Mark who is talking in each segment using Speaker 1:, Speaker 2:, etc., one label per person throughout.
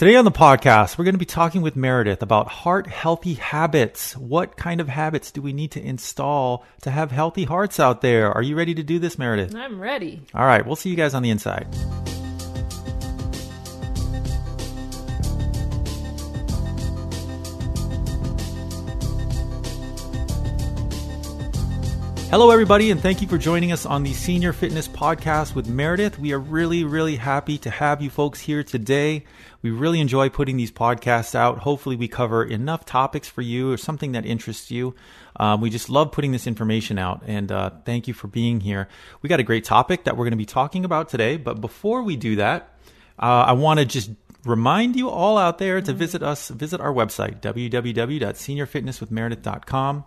Speaker 1: Today on the podcast, we're going to be talking with Meredith about heart healthy habits. What kind of habits do we need to install to have healthy hearts out there? Are you ready to do this, Meredith?
Speaker 2: I'm ready.
Speaker 1: All right, we'll see you guys on the inside. Hello, everybody, and thank you for joining us on the Senior Fitness Podcast with Meredith. We are really, really happy to have you folks here today. We really enjoy putting these podcasts out. Hopefully, we cover enough topics for you or something that interests you. Um, we just love putting this information out, and uh, thank you for being here. We got a great topic that we're going to be talking about today, but before we do that, uh, I want to just remind you all out there to visit us, visit our website, www.seniorfitnesswithmeredith.com.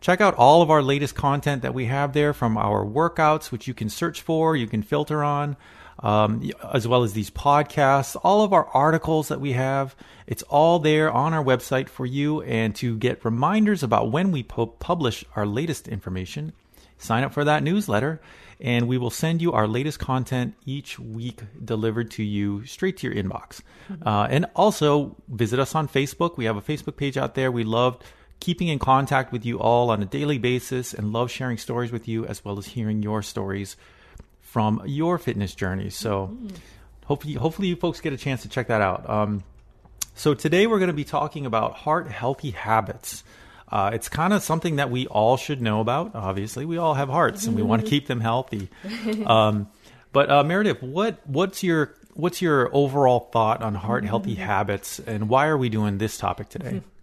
Speaker 1: Check out all of our latest content that we have there from our workouts, which you can search for, you can filter on, um, as well as these podcasts, all of our articles that we have. It's all there on our website for you. And to get reminders about when we pu- publish our latest information, sign up for that newsletter. And we will send you our latest content each week delivered to you straight to your inbox. Uh, and also visit us on Facebook. We have a Facebook page out there. We love keeping in contact with you all on a daily basis and love sharing stories with you as well as hearing your stories from your fitness journey. So hopefully, hopefully you folks get a chance to check that out. Um, so today we're going to be talking about heart healthy habits. Uh, it's kind of something that we all should know about. Obviously, we all have hearts and we want to keep them healthy. Um, but uh, Meredith, what what's your what's your overall thought on heart healthy habits, and why are we doing this topic today?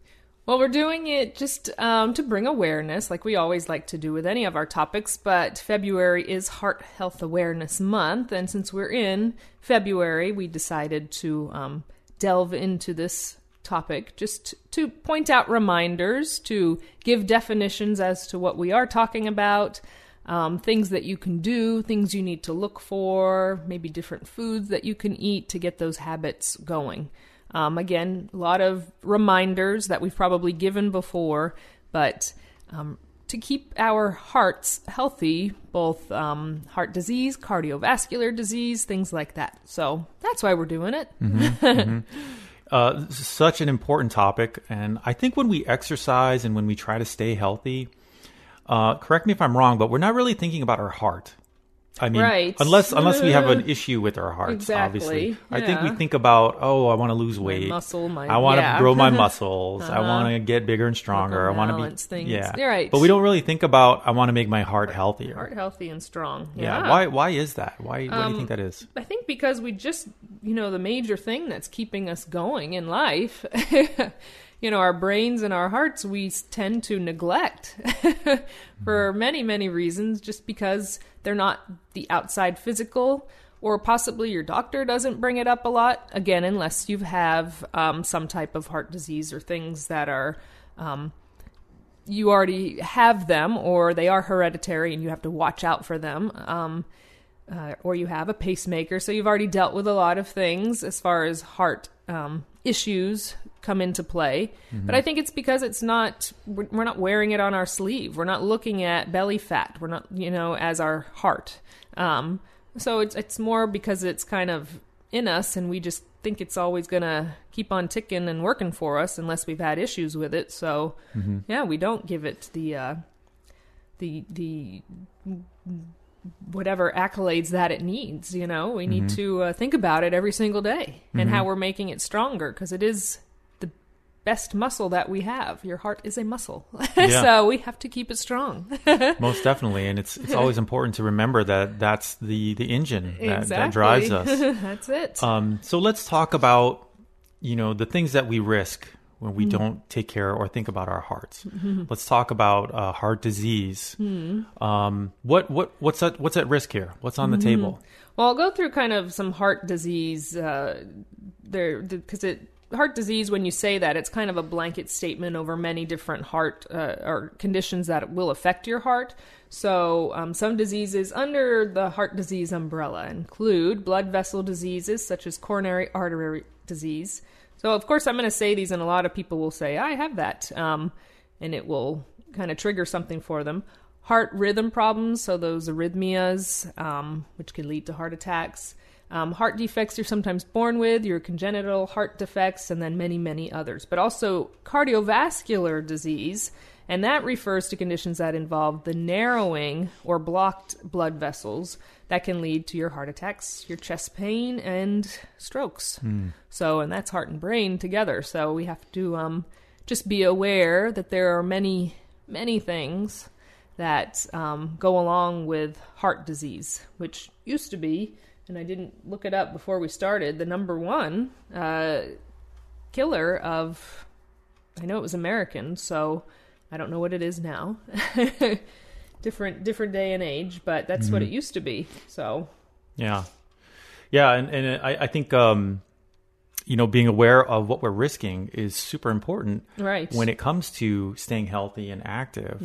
Speaker 2: Well, we're doing it just um, to bring awareness, like we always like to do with any of our topics. But February is Heart Health Awareness Month, and since we're in February, we decided to um, delve into this topic just to point out reminders, to give definitions as to what we are talking about, um, things that you can do, things you need to look for, maybe different foods that you can eat to get those habits going. Um, again, a lot of reminders that we've probably given before, but um, to keep our hearts healthy, both um, heart disease, cardiovascular disease, things like that. So that's why we're doing it.
Speaker 1: Uh, such an important topic, and I think when we exercise and when we try to stay healthy, uh, correct me if I'm wrong, but we're not really thinking about our heart. I mean,
Speaker 2: Right.
Speaker 1: unless unless we have an issue with our hearts,
Speaker 2: Exactly,
Speaker 1: obviously. I think we think about, oh, I want to lose weight,
Speaker 2: muscle, my-
Speaker 1: I want to
Speaker 2: yeah.
Speaker 1: grow my muscles, I
Speaker 2: Uh-huh.
Speaker 1: want to get bigger and stronger, I want to
Speaker 2: balance
Speaker 1: be,
Speaker 2: things.
Speaker 1: yeah,
Speaker 2: You're right.
Speaker 1: But we don't really think about, I want to make my heart healthier.
Speaker 2: Heart healthy and strong.
Speaker 1: yeah.
Speaker 2: Yeah.
Speaker 1: Why? Why is that? Why? Why do you think
Speaker 2: Um,
Speaker 1: that is?
Speaker 2: I think because we just, you know, the major thing that's keeping us going in life, you know, our brains and our hearts, we tend to neglect for many, many reasons, just because they're not the outside physical, or possibly your doctor doesn't bring it up a lot. Again, unless you have um, some type of heart disease or things that are. Um, you already have them or they are hereditary and you have to watch out for them um, uh, or you have a pacemaker so you've already dealt with a lot of things as far as heart um, issues come into play. But i think it's because it's not we're we're not wearing it on our sleeve. We're not looking at belly fat. We're not you know as our heart. Um, so it's it's more because it's kind of in us and we just think it's always going to keep on ticking and working for us unless we've had issues with it. So yeah we don't give it the uh the the whatever accolades that it needs you know? We need to uh, think about it every single day and how we're making it stronger because it is the best muscle that we have. Your heart is a muscle.
Speaker 1: Yeah.
Speaker 2: so we have to keep it strong.
Speaker 1: Most definitely, and it's it's always important to remember that that's the the engine that,
Speaker 2: exactly.
Speaker 1: that drives us.
Speaker 2: that's it.
Speaker 1: Um, so let's talk about you know the things that we risk when we don't take care or think about our hearts. Let's talk about uh, heart disease. Um, what what what's at what's at risk here? What's on the table?
Speaker 2: Well, I'll go through kind of some heart disease uh, there because it heart disease. When you say that, it's kind of a blanket statement over many different heart uh, or conditions that will affect your heart. So, um, some diseases under the heart disease umbrella include blood vessel diseases such as coronary artery disease. So, of course, I'm going to say these, and a lot of people will say, I have that. Um, and it will kind of trigger something for them. Heart rhythm problems, so those arrhythmias, um, which can lead to heart attacks. Um, heart defects you're sometimes born with, your congenital heart defects, and then many, many others. But also cardiovascular disease, and that refers to conditions that involve the narrowing or blocked blood vessels that can lead to your heart attacks, your chest pain, and strokes. So, and that's heart and brain together. So we have to um, just be aware that there are many, many things that um, go along with heart disease, which used to be, and I didn't look it up before we started, the number one uh, killer of, I know it was American, so I don't know what it is now. different different day and age, but that's what it used to be. So
Speaker 1: Yeah, yeah, and and I, I think um, you know being aware of what we're risking is super important
Speaker 2: right
Speaker 1: when it comes to staying healthy and active,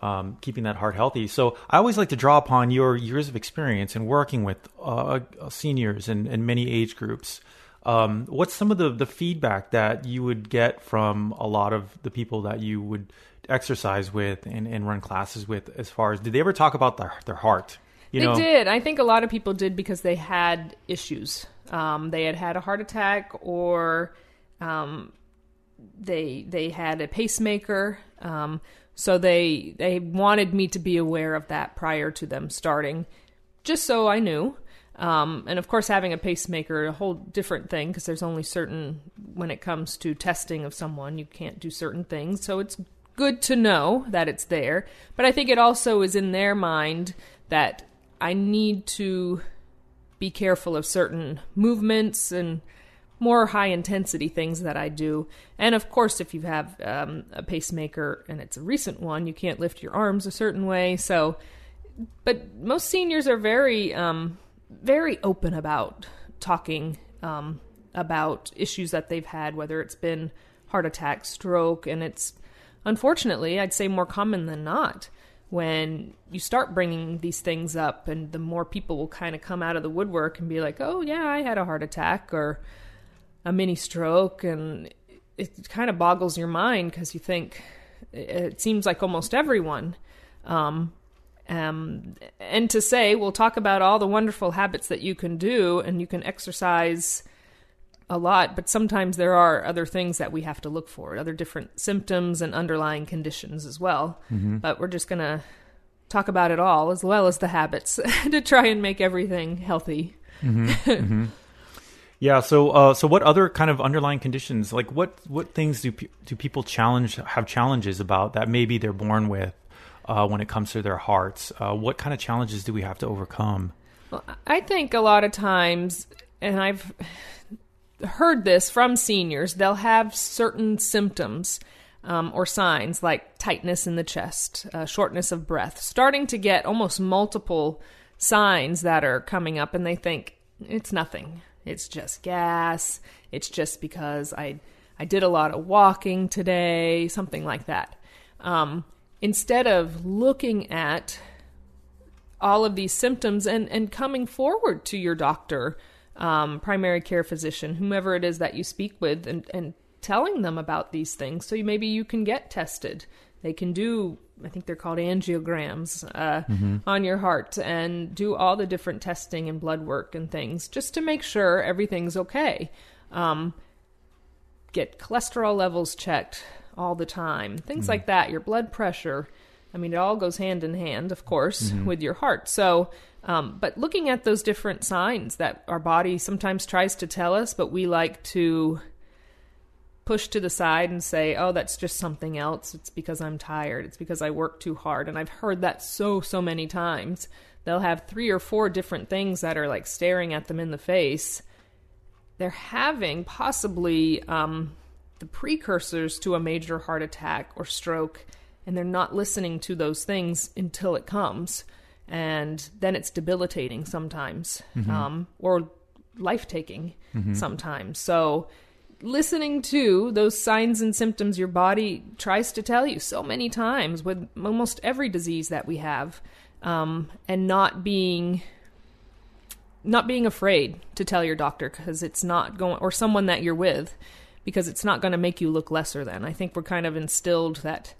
Speaker 1: um, keeping that heart healthy. So I always like to draw upon your years of experience in working with uh, seniors and, and many age groups. Um, what's some of the, the feedback that you would get from a lot of the people that you would exercise with and, and run classes with as far as did they ever talk about their, their heart? You
Speaker 2: they
Speaker 1: know,
Speaker 2: did. I think a lot of people did because they had issues. Um, they had had a heart attack, or um, they they had a pacemaker. Um, so they they wanted me to be aware of that prior to them starting, just so I knew. Um, and of course, having a pacemaker a whole different thing because there's only certain when it comes to testing of someone, you can't do certain things. So it's good to know that it's there. But I think it also is in their mind that I need to be careful of certain movements and more high intensity things that I do. And of course, if you have um, a pacemaker and it's a recent one, you can't lift your arms a certain way. So, but most seniors are very, um, very open about talking um, about issues that they've had, whether it's been heart attack, stroke, and it's unfortunately, I'd say more common than not when you start bringing these things up and the more people will kind of come out of the woodwork and be like oh yeah i had a heart attack or a mini stroke and it kind of boggles your mind because you think it seems like almost everyone um, um, and to say we'll talk about all the wonderful habits that you can do and you can exercise a lot, but sometimes there are other things that we have to look for, other different symptoms and underlying conditions as well. But we're just going to talk about it all as well as the habits to try and make everything healthy.
Speaker 1: Yeah. So, uh, so what other kind of underlying conditions, like what what things do pe- do people challenge have challenges about that maybe they're born with uh, when it comes to their hearts? Uh, what kind of challenges do we have to overcome?
Speaker 2: Well, I think a lot of times, and I've heard this from seniors, they'll have certain symptoms um, or signs like tightness in the chest, uh, shortness of breath, starting to get almost multiple signs that are coming up, and they think it's nothing. It's just gas. It's just because I I did a lot of walking today, something like that. Um, instead of looking at all of these symptoms and, and coming forward to your doctor, um, primary care physician, whomever it is that you speak with, and, and telling them about these things. So you, maybe you can get tested. They can do, I think they're called angiograms uh, on your heart and do all the different testing and blood work and things just to make sure everything's okay. Um, get cholesterol levels checked all the time, things like that, your blood pressure. I mean, it all goes hand in hand, of course, with your heart. So, um, but looking at those different signs that our body sometimes tries to tell us, but we like to push to the side and say, oh, that's just something else. It's because I'm tired. It's because I work too hard. And I've heard that so, so many times. They'll have three or four different things that are like staring at them in the face. They're having possibly um, the precursors to a major heart attack or stroke, and they're not listening to those things until it comes. And then it's debilitating sometimes, um, or life taking sometimes. So, listening to those signs and symptoms your body tries to tell you so many times with almost every disease that we have, um, and not being not being afraid to tell your doctor because it's not going or someone that you're with because it's not going to make you look lesser than. I think we're kind of instilled that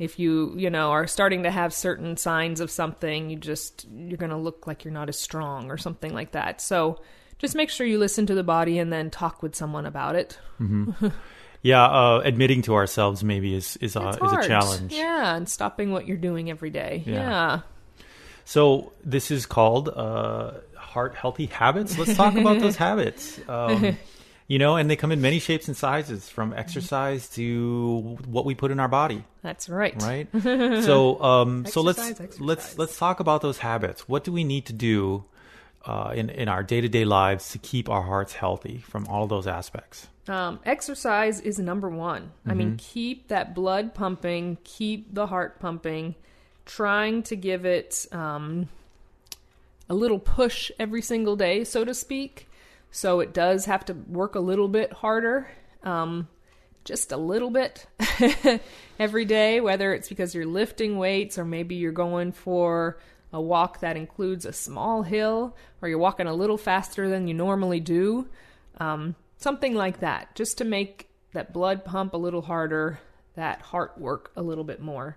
Speaker 2: If you, you know, are starting to have certain signs of something, you just you're going to look like you're not as strong or something like that. So, just make sure you listen to the body and then talk with someone about it.
Speaker 1: Yeah, uh, admitting to ourselves maybe is is a, is a challenge.
Speaker 2: Yeah, and stopping what you're doing every day.
Speaker 1: Yeah.
Speaker 2: Yeah.
Speaker 1: So this is called uh, heart healthy habits. Let's talk about those habits. Um, you know, and they come in many shapes and sizes, from exercise to what we put in our body.
Speaker 2: That's right.
Speaker 1: right? so, um, so let's
Speaker 2: Exercise,
Speaker 1: let's let's talk about those habits. What do we need to do uh, in in our day to day lives to keep our hearts healthy from all those aspects?
Speaker 2: Um, exercise is number one. I mean, keep that blood pumping, keep the heart pumping, trying to give it um, a little push every single day, so to speak. So it does have to work a little bit harder, um, just a little bit every day, whether it's because you're lifting weights or maybe you're going for a walk that includes a small hill or you're walking a little faster than you normally do. Um, something like that, just to make that blood pump a little harder, that heart work a little bit more.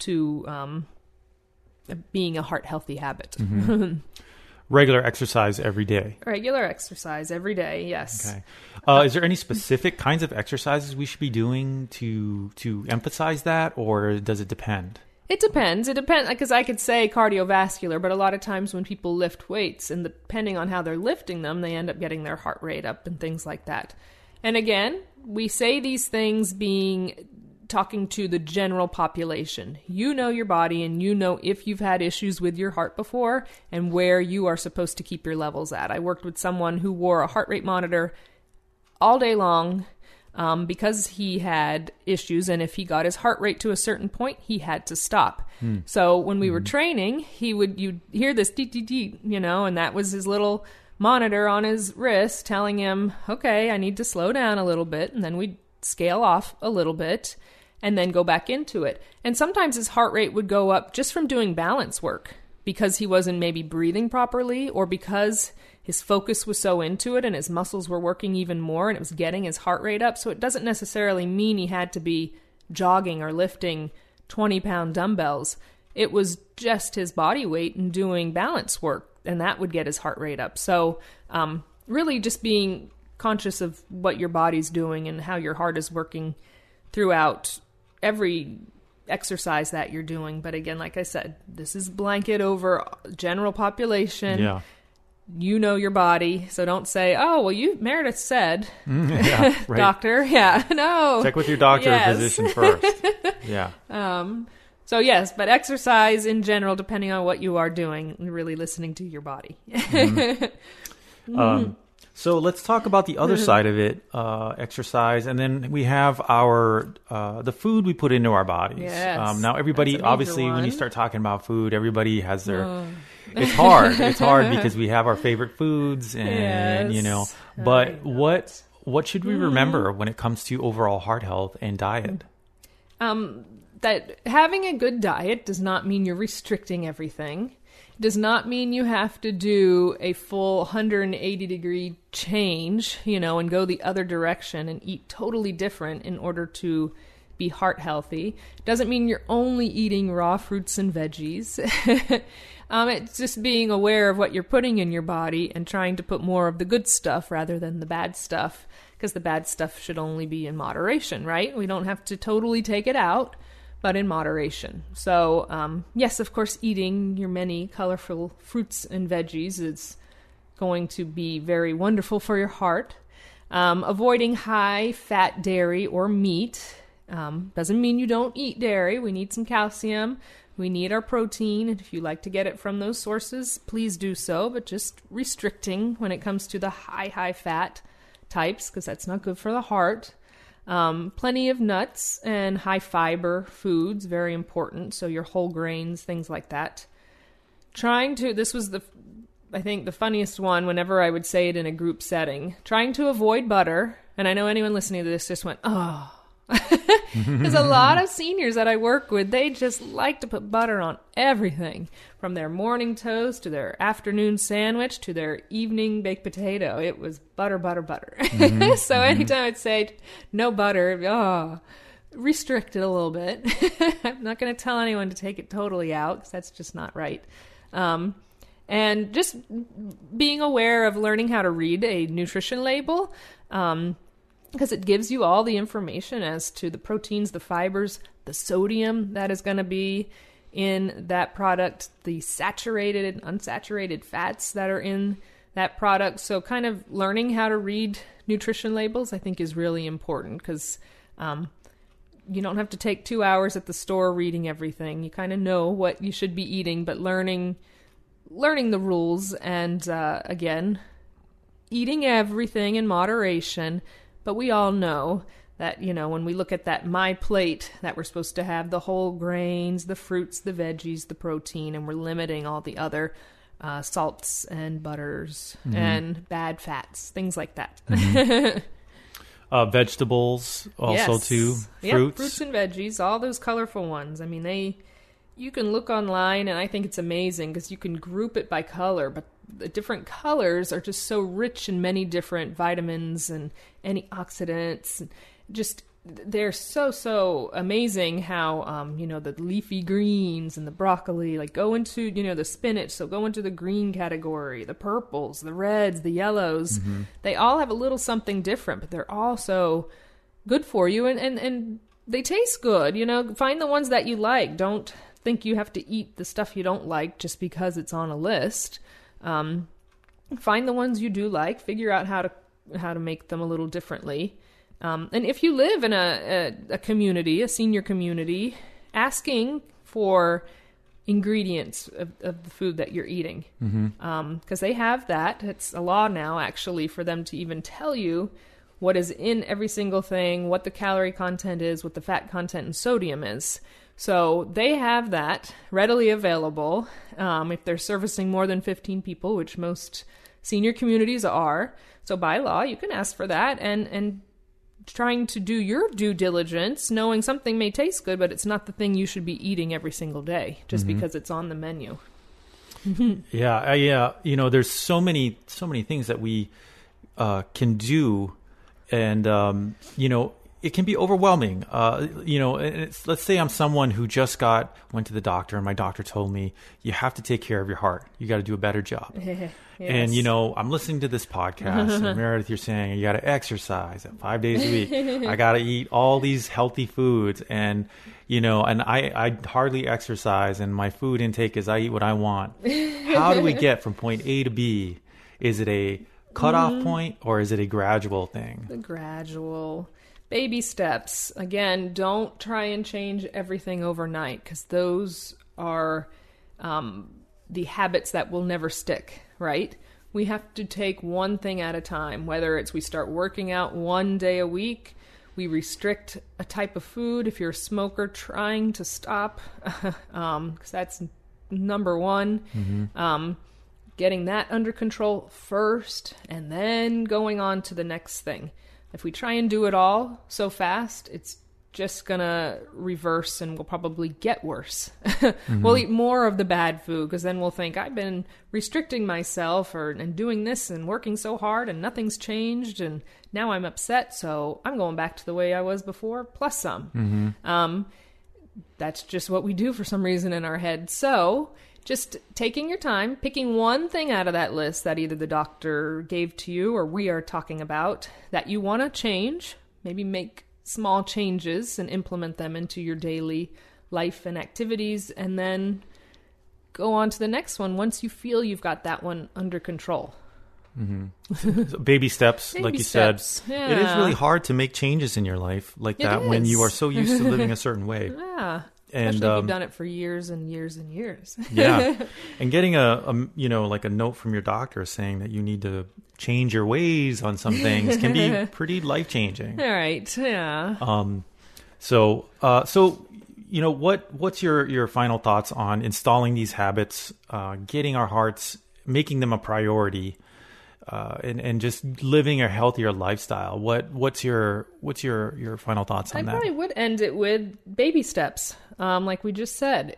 Speaker 2: to um, being a heart healthy habit.
Speaker 1: Regular exercise every day.
Speaker 2: Regular exercise every day, yes.
Speaker 1: Okay. Uh, is there any specific kinds of exercises we should be doing to to emphasize that, or does it depend?
Speaker 2: It depends. It depends because I could say cardiovascular, but a lot of times when people lift weights, and depending on how they're lifting them, they end up getting their heart rate up and things like that. And again, we say these things being talking to the general population. You know your body and you know if you've had issues with your heart before and where you are supposed to keep your levels at. I worked with someone who wore a heart rate monitor all day long um, because he had issues, and if he got his heart rate to a certain point, he had to stop. So when we were training, he would you hear this dee dee dee, you know, and that was his little monitor on his wrist telling him, "Okay, I need to slow down a little bit," and then we'd scale off a little bit and then go back into it. And sometimes his heart rate would go up just from doing balance work because he wasn't maybe breathing properly or because his focus was so into it and his muscles were working even more and it was getting his heart rate up. So it doesn't necessarily mean he had to be jogging or lifting 20 pound dumbbells. It was just his body weight and doing balance work, and that would get his heart rate up. So, um, really, just being conscious of what your body's doing and how your heart is working throughout every exercise that you're doing. But again, like I said, this is blanket over general population.
Speaker 1: Yeah.
Speaker 2: You know your body, so don't say, "Oh, well, you Meredith said,
Speaker 1: yeah. Right.
Speaker 2: doctor." Yeah, no.
Speaker 1: Check with your doctor
Speaker 2: Yes.
Speaker 1: or physician first. Yeah.
Speaker 2: Um, so yes, but exercise in general, depending on what you are doing, really listening to your body.
Speaker 1: Um, so let's talk about the other side of it, uh, exercise, and then we have our uh, the food we put into our bodies.
Speaker 2: Yes,
Speaker 1: um, now, everybody,
Speaker 2: that's a major
Speaker 1: obviously, when you start talking about food, everybody has their. It's hard. It's hard because we have our favorite foods, and you know. But
Speaker 2: know
Speaker 1: what what should we remember when it comes to overall heart health and diet?
Speaker 2: um, that having a good diet does not mean you're restricting everything. Does not mean you have to do a full 180 degree change, you know, and go the other direction and eat totally different in order to be heart healthy. Doesn't mean you're only eating raw fruits and veggies. um, it's just being aware of what you're putting in your body and trying to put more of the good stuff rather than the bad stuff. Because the bad stuff should only be in moderation, right? We don't have to totally take it out, but in moderation. So, um, yes, of course, eating your many colorful fruits and veggies is going to be very wonderful for your heart. Um, avoiding high fat dairy or meat um, doesn't mean you don't eat dairy. We need some calcium. We need our protein. And if you like to get it from those sources, please do so, but just restricting when it comes to the high, high fat types, because that's not good for the heart. Um, plenty of nuts and high fiber foods, very important. So, your whole grains, things like that. Trying to, this was the, I think, the funniest one whenever I would say it in a group setting. Trying to avoid butter. And I know anyone listening to this just went, oh, there's a lot of seniors that I work with, they just like to put butter on everything from their morning toast to their afternoon sandwich to their evening baked potato. It was butter, butter, butter. Mm-hmm. so mm-hmm. anytime I'd say no butter, oh, restrict it a little bit. I'm not going to tell anyone to take it totally out because that's just not right. Um, and just being aware of learning how to read a nutrition label. Um, because it gives you all the information as to the proteins, the fibers, the sodium that is going to be in that product, the saturated and unsaturated fats that are in that product. So, kind of learning how to read nutrition labels, I think, is really important because um, you don't have to take two hours at the store reading everything. You kind of know what you should be eating, but learning learning the rules and uh, again eating everything in moderation but we all know that, you know, when we look at that my plate, that we're supposed to have the whole grains, the fruits, the veggies, the protein, and we're limiting all the other uh, salts and butters mm-hmm. and bad fats, things like that.
Speaker 1: Mm-hmm. uh, vegetables also
Speaker 2: yes.
Speaker 1: too. Fruits,
Speaker 2: yep, fruits and veggies, all those colorful ones. I mean, they you can look online, and I think it's amazing because you can group it by color, but the different colors are just so rich in many different vitamins and antioxidants. And just they're so so amazing how um, you know the leafy greens and the broccoli like go into you know the spinach. So go into the green category the purples the reds the yellows. Mm-hmm. they all have a little something different but they're all so good for you and, and and they taste good you know? Find the ones that you like. Don't think you have to eat the stuff you don't like just because it's on a list um, find the ones you do like, figure out how to how to make them a little differently. Um, and if you live in a, a, a community, a senior community, asking for ingredients of, of, the food that you're eating because mm-hmm. um, they have that. It's a law now, actually, for them to even tell you what is in every single thing, what the calorie content is, what the fat content and sodium is. So they have that readily available um, if they're servicing more than 15 people, which most senior communities are. So by law, you can ask for that and and trying to do your due diligence, knowing something may taste good, but it's not the thing you should be eating every single day just mm-hmm. because it's on the menu.
Speaker 1: yeah, yeah. You know, there's so many so many things that we uh, can do, and um, you know, it can be overwhelming. Uh, you know, let's say I'm someone who just got went to the doctor, and my doctor told me you have to take care of your heart. You got to do a better job. yes. And you know, I'm listening to this podcast, and Meredith, you're saying you got to exercise five days a week. I got to eat all these healthy foods, and you know, and I I hardly exercise, and my food intake is I eat what I want. How do we get from point A to B? Is it a cutoff mm-hmm. point, or is it a gradual thing?
Speaker 2: The gradual baby steps. Again, don't try and change everything overnight because those are um, the habits that will never stick, right? We have to take one thing at a time, whether it's we start working out one day a week, we restrict a type of food if you're a smoker trying to stop, because um, that's number one. Mm-hmm. Um, getting that under control first, and then going on to the next thing. If we try and do it all so fast, it's just gonna reverse and we'll probably get worse. mm-hmm. We'll eat more of the bad food because then we'll think I've been restricting myself or and doing this and working so hard and nothing's changed and now I'm upset, so I'm going back to the way I was before plus some. Mm-hmm. Um, that's just what we do for some reason in our head. So just taking your time, picking one thing out of that list that either the doctor gave to you or we are talking about that you want to change, maybe make small changes and implement them into your daily life and activities, and then go on to the next one once you feel you've got that one under control.
Speaker 1: Mm-hmm. so baby steps,
Speaker 2: baby
Speaker 1: like you
Speaker 2: steps.
Speaker 1: said.
Speaker 2: Yeah.
Speaker 1: It is really hard to make changes in your life like
Speaker 2: It
Speaker 1: that when you are so used to living a certain way.
Speaker 2: Yeah.
Speaker 1: And,
Speaker 2: Especially if
Speaker 1: um,
Speaker 2: you've done it for years and years and years.
Speaker 1: yeah and getting a, a you know like a note from your doctor saying that you need to change your ways on some things can be pretty life changing
Speaker 2: All right. Yeah.
Speaker 1: um so uh so you know what what's your your final thoughts on installing these habits uh getting our hearts making them a priority uh, and and just living a healthier lifestyle. What what's your what's your your final thoughts
Speaker 2: I
Speaker 1: on that?
Speaker 2: I probably would end it with baby steps, um, like we just said,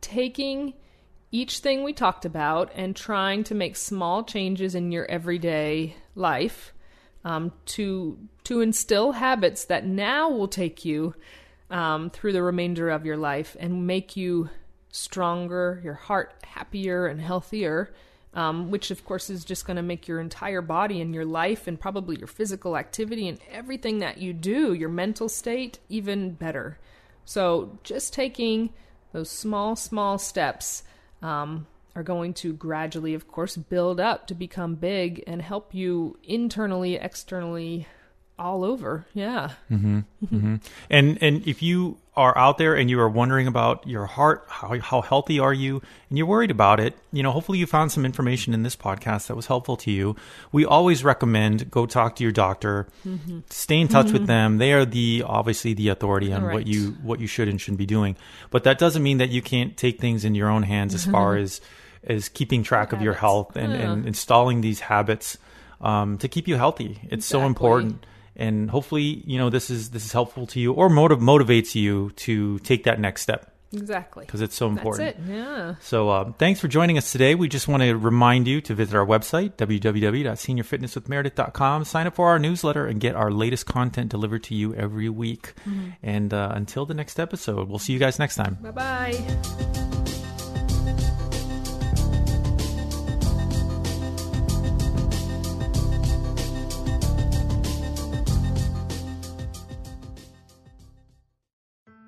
Speaker 2: taking each thing we talked about and trying to make small changes in your everyday life um, to to instill habits that now will take you um, through the remainder of your life and make you stronger, your heart happier and healthier. Um, which of course is just going to make your entire body and your life and probably your physical activity and everything that you do, your mental state, even better. So just taking those small, small steps um, are going to gradually, of course, build up to become big and help you internally, externally, all over. Yeah.
Speaker 1: And and if you are out there and you are wondering about your heart, how how healthy are you, and you're worried about it, you know, hopefully you found some information in this podcast that was helpful to you. We always recommend go talk to your doctor, mm-hmm. stay in touch with mm-hmm. them. They are the obviously the authority on what you what you should and shouldn't be doing. But that doesn't mean that you can't take things in your own hands as far mm-hmm. as as keeping track of your health and, and installing these habits um, to keep you healthy. It's so important and hopefully you know this is this is helpful to you or motiv- motivates you to take that next step
Speaker 2: Exactly.
Speaker 1: because it's so
Speaker 2: That's
Speaker 1: important
Speaker 2: it. Yeah.
Speaker 1: so uh, thanks for joining us today we just want to remind you to visit our website www.seniorfitnesswithmeredith.com sign up for our newsletter and get our latest content delivered to you every week and uh, until the next episode we'll see you guys next time
Speaker 2: Bye bye.